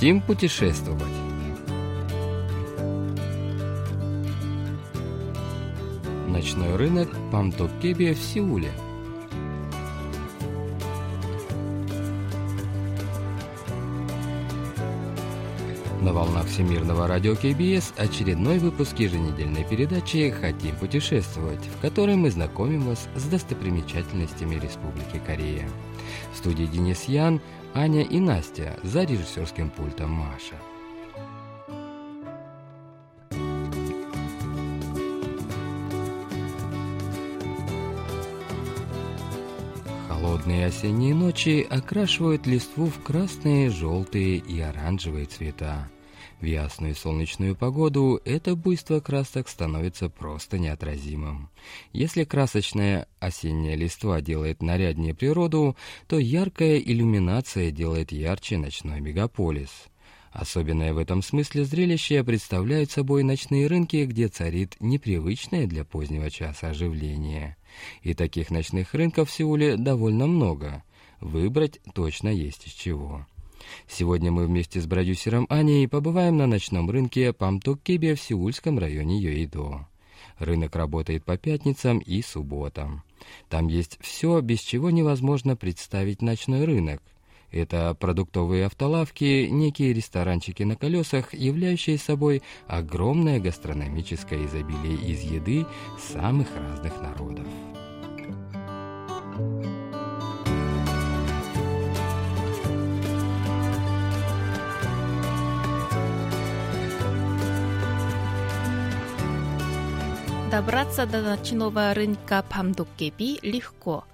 Хотим путешествовать? Ночной рынок Памтоккеби в Сеуле. Всемирного радио КБС очередной выпуск еженедельной передачи «Хотим путешествовать», в которой мы знакомим вас с достопримечательностями Республики Корея. В студии Денис Ян, Аня и Настя, за режиссерским пультом Маша. Холодные осенние ночи окрашивают листву в красные, желтые и оранжевые цвета. В ясную солнечную погоду это буйство красок становится просто неотразимым. Если красочная осенняя листва делает наряднее природу, то яркая иллюминация делает ярче ночной мегаполис. Особенное в этом смысле зрелище представляют собой ночные рынки, где царит непривычное для позднего часа оживление. И таких ночных рынков в Сеуле довольно много. Выбрать точно есть из чего. Сегодня мы вместе с продюсером Аней побываем на ночном рынке Памтоккебе в сеульском районе Йоидо. Рынок работает по пятницам и субботам. Там есть все, без чего невозможно представить ночной рынок. Это продуктовые автолавки, некие ресторанчики на колесах, являющие собой огромное гастрономическое изобилие из еды самых разных народов. Добраться до ночного рынка Памдоккеби легко.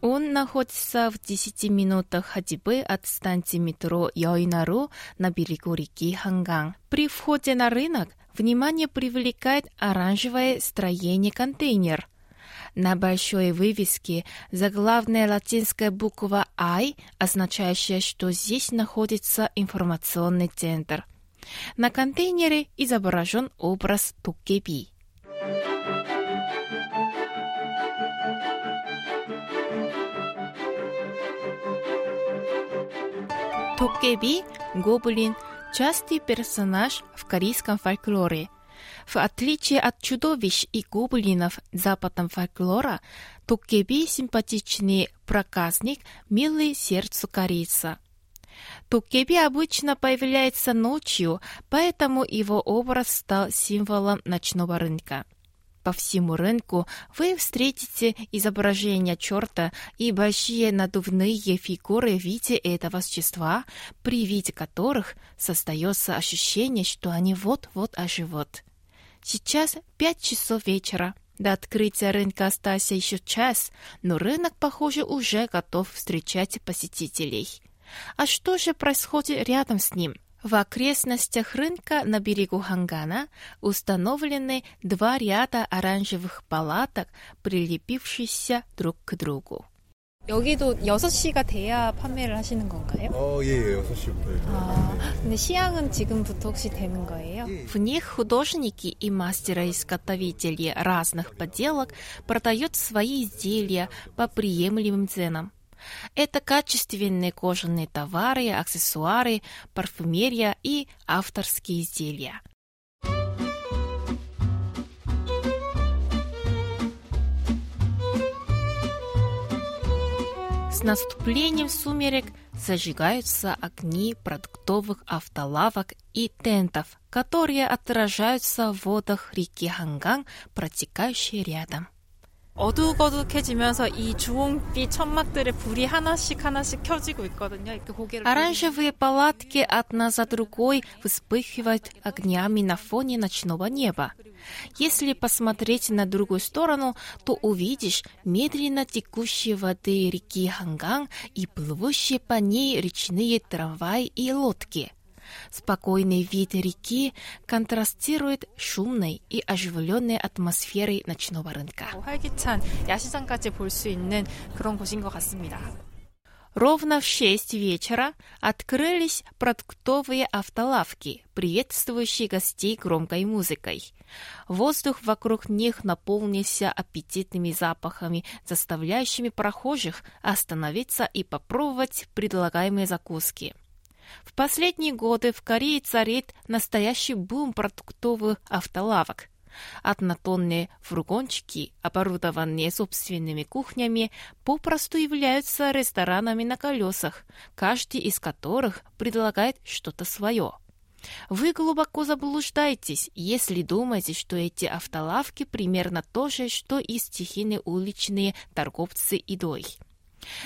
Он находится в 10 минутах ходьбы от станции метро Йойнару на берегу реки Ханган. При входе на рынок внимание привлекает оранжевое строение контейнер. На большой вывеске заглавная латинская буква «I», означающая, что здесь находится информационный центр. На контейнере изображен образ Туккеби. Токкеби – гоблин, частый персонаж в корейском фольклоре. В отличие от чудовищ и гоблинов западного фольклора, Токкеби – симпатичный проказник, милый сердцу корейца. Токкеби обычно появляется ночью, поэтому его образ стал символом ночного рынка. По всему рынку вы встретите изображения черта и большие надувные фигуры в виде этого существа, при виде которых создается ощущение, что они вот-вот оживут. Сейчас пять часов вечера. До открытия рынка остался еще час, но рынок, похоже, уже готов встречать посетителей. А что же происходит рядом с ним? В окрестностях рынка на берегу Хангана установлены два ряда оранжевых палаток, прилепившихся друг к другу. 여기도 6시가 돼야 판매를 하시는 건가요? 어, 예, 예, 6시부터. 아, 근데 시향은 지금부터 혹시 되는 거예요? В них художники и мастера-изготовители разных поделок продают свои изделия по приемлемым ценам. Это качественные кожаные товары, аксессуары, парфюмерия и авторские изделия. С наступлением сумерек зажигаются огни продуктовых автолавок и тентов, которые отражаются в водах реки Ханган, протекающей рядом. 어둑어둑해지면서 이 주홍빛 천막들의 불이 하나씩 하나씩 켜지고 있거든요. 이렇게 고개를 Оранжевые палатки одна за другой вспыхивают огнями на фоне ночного неба. Если посмотреть на другую сторону, то увидишь медленно текущие воды реки Ханган и плывущие по ней речные трамваи и лодки. Спокойный вид реки контрастирует шумной и оживленной атмосферой ночного рынка. Ровно в 6 вечера открылись продуктовые автолавки, приветствующие гостей громкой музыкой. Воздух вокруг них наполнился аппетитными запахами, заставляющими прохожих остановиться и попробовать предлагаемые закуски. В последние годы в Корее царит настоящий бум продуктовых автолавок. Однотонные фургончики, оборудованные собственными кухнями, попросту являются ресторанами на колесах, каждый из которых предлагает что-то свое. Вы глубоко заблуждаетесь, если думаете, что эти автолавки примерно то же, что и стихийные уличные торговцы едой.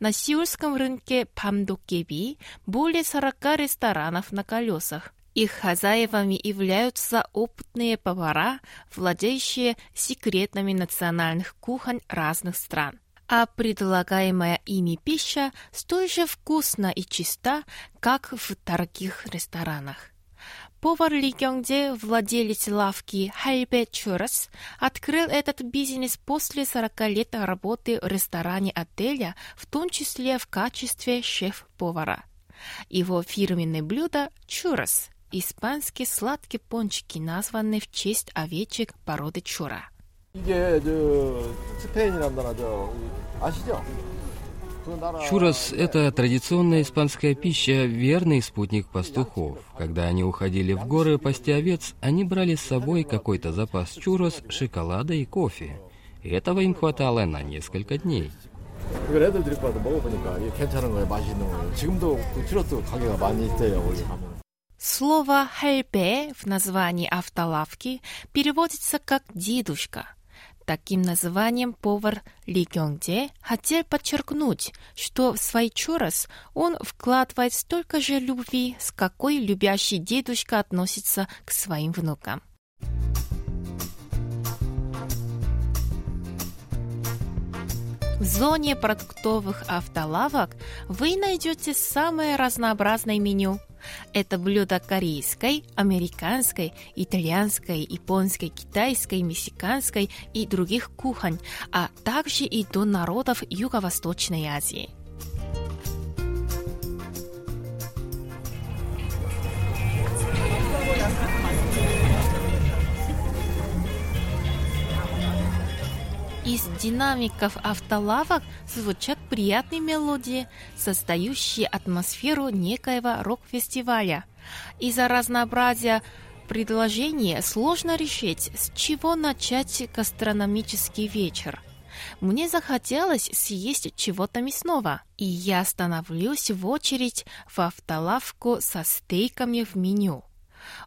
На сеульском рынке Памдоккеби более 40 ресторанов на колесах. Их хозяевами являются опытные повара, владеющие секретами национальных кухонь разных стран. А предлагаемая ими пища столь же вкусна и чиста, как в дорогих ресторанах. Повар Ли Гёнгде, владелец лавки Хальбе Чурас, открыл этот бизнес после 40 лет работы в ресторане отеля, в том числе в качестве шеф-повара. Его фирменное блюдо – чурас испанские сладкие пончики, названные в честь овечек породы чура. Чурос – это традиционная испанская пища, верный спутник пастухов. Когда они уходили в горы пасти овец, они брали с собой какой-то запас чурос, шоколада и кофе. Этого им хватало на несколько дней. Слово «хайбе» в названии автолавки переводится как «дедушка», Таким названием повар Ли Гёнгде хотел подчеркнуть, что в свой чурас он вкладывает столько же любви, с какой любящий дедушка относится к своим внукам. В зоне продуктовых автолавок вы найдете самое разнообразное меню – это блюда корейской, американской, итальянской, японской, китайской, мексиканской и других кухонь, а также и до народов Юго-Восточной Азии. Из динамиков автолавок звучат приятные мелодии, создающие атмосферу некоего рок-фестиваля. Из-за разнообразия предложения сложно решить, с чего начать гастрономический вечер. Мне захотелось съесть чего-то мясного, и я становлюсь в очередь в автолавку со стейками в меню.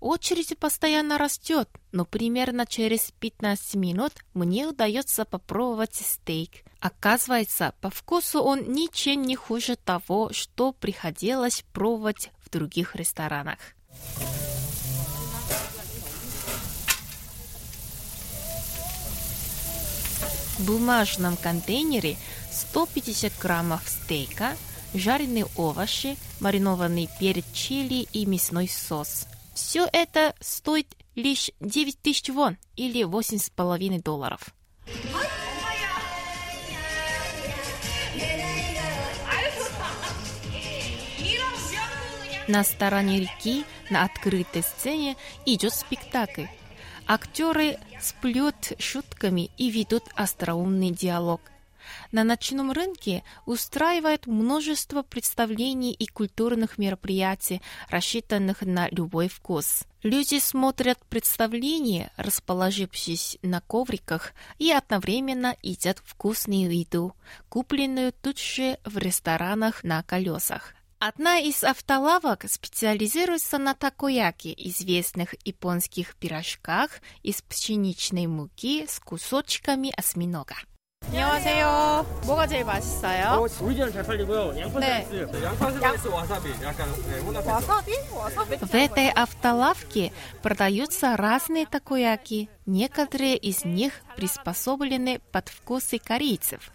Очередь постоянно растет, но примерно через 15 минут мне удается попробовать стейк. Оказывается, по вкусу он ничем не хуже того, что приходилось пробовать в других ресторанах. В бумажном контейнере 150 граммов стейка, жареные овощи, маринованный перец чили и мясной сос – все это стоит лишь 9 тысяч вон или 8,5 долларов. На стороне реки, на открытой сцене, идет спектакль. Актеры сплют шутками и ведут остроумный диалог – на ночном рынке устраивают множество представлений и культурных мероприятий, рассчитанных на любой вкус. Люди смотрят представления, расположившись на ковриках, и одновременно едят вкусную еду, купленную тут же в ресторанах на колесах. Одна из автолавок специализируется на такояке, известных японских пирожках из пшеничной муки с кусочками осьминога. 안녕하세요. 뭐가 제일 맛있어요? 어, 오리지널 잘 팔리고요. 양파 네. 스라이스, 네, 양파 스라이스 와사비, 약간 네, 혼합해서. 와사비? 와사비? В этой автолавке продаются разные такояки. Некоторые из них приспособлены под вкусы корейцев.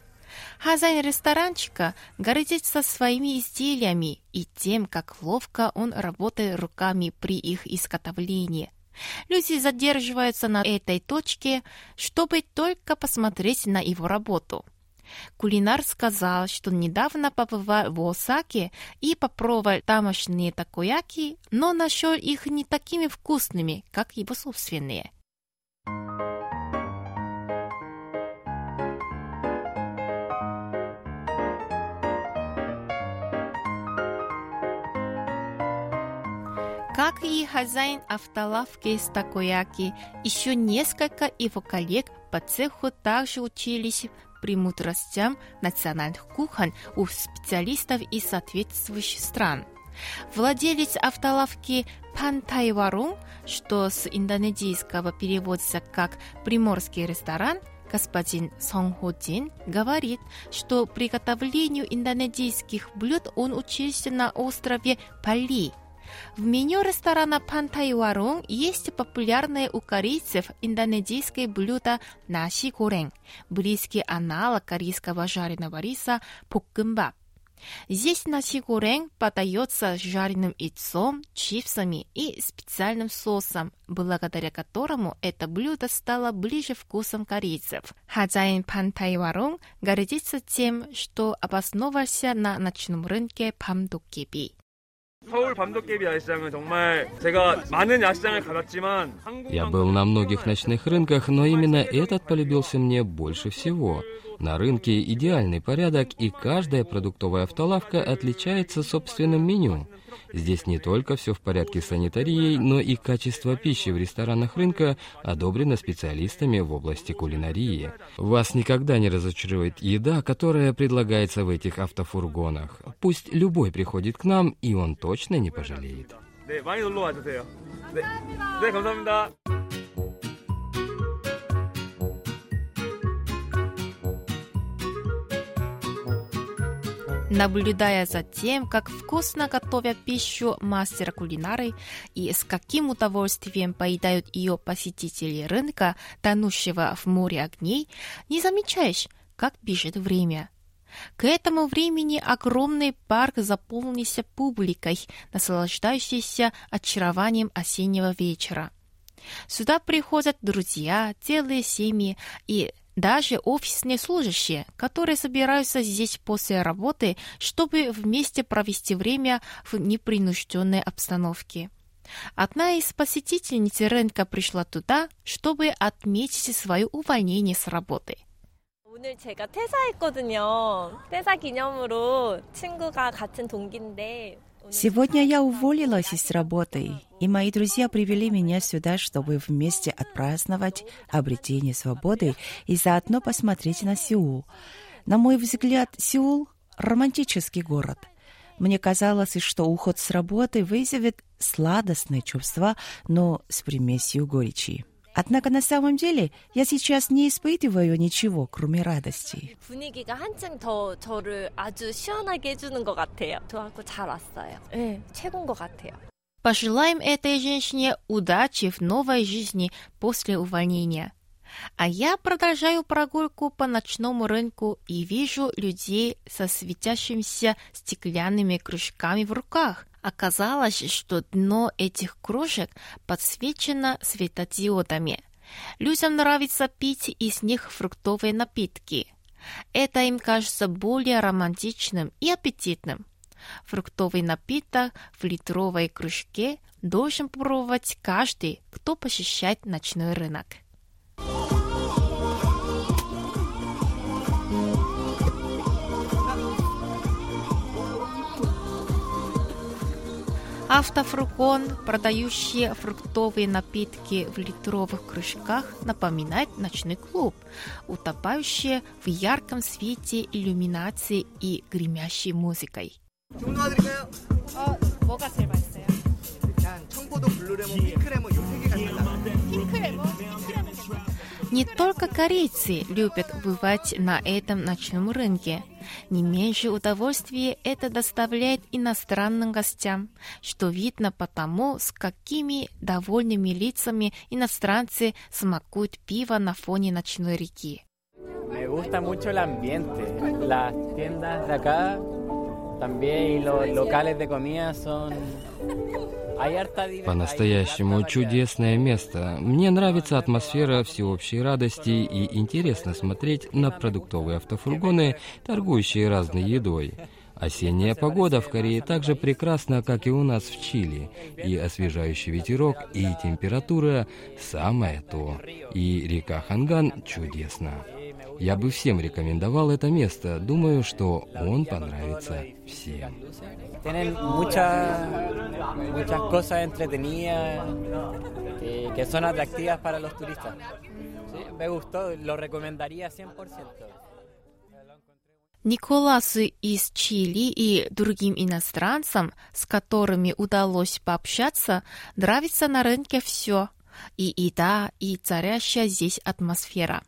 Хозяин ресторанчика гордится своими изделиями и тем, как ловко он работает руками при их изготовлении – Люди задерживаются на этой точке, чтобы только посмотреть на его работу. Кулинар сказал, что недавно побывал в Осаке и попробовал тамошние такояки, но нашел их не такими вкусными, как его собственные. Как и хозяин автолавки с такояки, еще несколько его коллег по цеху также учились премудростям национальных кухонь у специалистов из соответствующих стран. Владелец автолавки Пан Тайварун, что с индонезийского переводится как «приморский ресторан», господин Сон Хо говорит, что приготовлению индонезийских блюд он учился на острове Пали – в меню ресторана Пантайуарунг есть популярное у корейцев индонезийское блюдо наши горен, близкий аналог корейского жареного риса поккымбап. Здесь ночи-гурен подается с жареным яйцом, чипсами и специальным соусом, благодаря которому это блюдо стало ближе вкусом корейцев. Хозяин Пан Тайварун гордится тем, что обосновался на ночном рынке Памдуккиби. Я был на многих ночных рынках, но именно этот полюбился мне больше всего. На рынке идеальный порядок, и каждая продуктовая автолавка отличается собственным меню. Здесь не только все в порядке с санитарией, но и качество пищи в ресторанах рынка одобрено специалистами в области кулинарии. Вас никогда не разочарует еда, которая предлагается в этих автофургонах. Пусть любой приходит к нам, и он точно не пожалеет. 네, 많이 놀러 와주세요. 네, 네 감사합니다. Наблюдая за тем, как вкусно готовят пищу мастера кулинары и с каким удовольствием поедают ее посетители рынка, тонущего в море огней, не замечаешь, как бежит время. К этому времени огромный парк заполнился публикой, наслаждающейся очарованием осеннего вечера. Сюда приходят друзья, целые семьи и даже офисные служащие, которые собираются здесь после работы, чтобы вместе провести время в непринужденной обстановке. Одна из посетительниц рынка пришла туда, чтобы отметить свое увольнение с работы. 오늘 제가 퇴사했거든요. 퇴사 기념으로 친구가 같은 동기인데 Сегодня я уволилась из работы, и мои друзья привели меня сюда, чтобы вместе отпраздновать обретение свободы и заодно посмотреть на Сеул. На мой взгляд, Сеул — романтический город. Мне казалось, что уход с работы вызовет сладостные чувства, но с примесью горечи. Однако на самом деле я сейчас не испытываю ничего, кроме радости. 분위기가 한층 더 저를 아주 시원하게 해주는 것 같아요. 좋아하고 잘 왔어요. 네, 최고인 것 같아요. Пожелаем этой женщине удачи в новой жизни после увольнения. А я продолжаю прогулку по ночному рынку и вижу людей со светящимися стеклянными кружками в руках. Оказалось, что дно этих кружек подсвечено светодиодами. Людям нравится пить из них фруктовые напитки. Это им кажется более романтичным и аппетитным. Фруктовый напиток в литровой кружке должен пробовать каждый, кто посещает ночной рынок. Автофрукон, продающий фруктовые напитки в литровых кружках, напоминает ночной клуб, утопающий в ярком свете иллюминации и гремящей музыкой. Не только корейцы любят бывать на этом ночном рынке. Не меньше удовольствия это доставляет иностранным гостям, что видно потому, с какими довольными лицами иностранцы смакуют пиво на фоне ночной реки. Me gusta mucho el ambiente. Las tiendas de acá También los locales de comida son по-настоящему чудесное место. Мне нравится атмосфера всеобщей радости и интересно смотреть на продуктовые автофургоны, торгующие разной едой. Осенняя погода в Корее так же прекрасна, как и у нас в Чили. И освежающий ветерок, и температура самое то. И река Ханган чудесна. Я бы всем рекомендовал это место. Думаю, что он понравится всем. Tienen muchas, muchas cosas entretenidas que, que son atractivas para los turistas. Sí, me gustó, lo recomendaría 100%. Николасу из Чили и другим иностранцам, с которыми удалось пообщаться, нравится на рынке все. И еда, и царящая здесь атмосфера.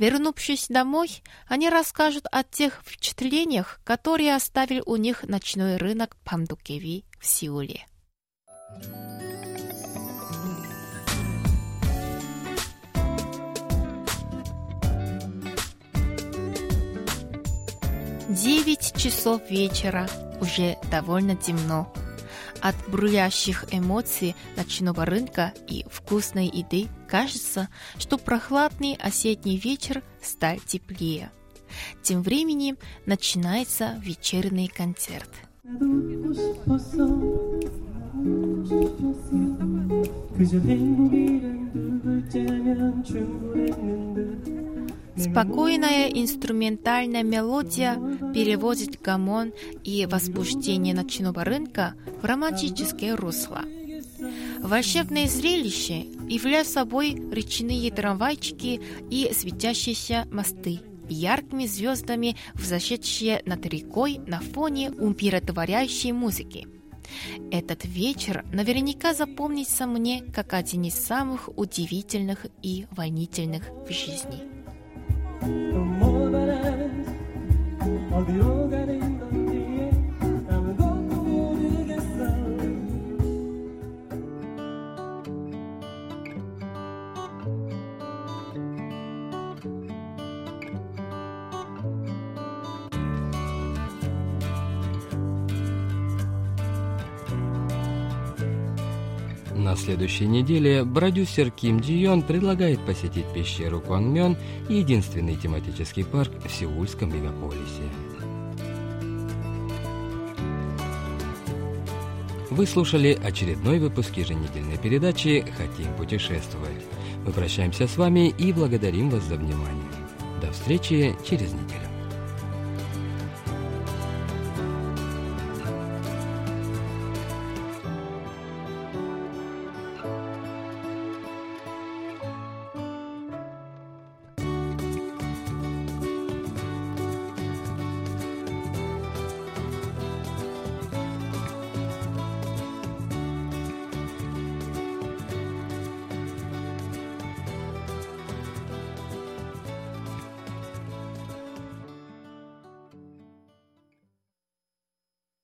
Вернувшись домой, они расскажут о тех впечатлениях, которые оставил у них ночной рынок Пандукеви в Сеуле. Девять часов вечера, уже довольно темно. От брулящих эмоций ночного рынка и вкусной еды кажется, что прохладный осенний вечер стал теплее. Тем временем начинается вечерний концерт. Спокойная инструментальная мелодия переводит гамон и возбуждение ночного рынка в романтическое русло. Волшебное зрелище являют собой речные трамвайчики и светящиеся мосты, яркими звездами взошедшие над рекой на фоне умиротворяющей музыки. Этот вечер наверняка запомнится мне как один из самых удивительных и волнительных в жизни. На следующей неделе продюсер Ким Джи Йон предлагает посетить пещеру Куангмён, единственный тематический парк в сеульском мегаполисе. Вы слушали очередной выпуск еженедельной передачи «Хотим путешествовать». Мы прощаемся с вами и благодарим вас за внимание. До встречи через неделю.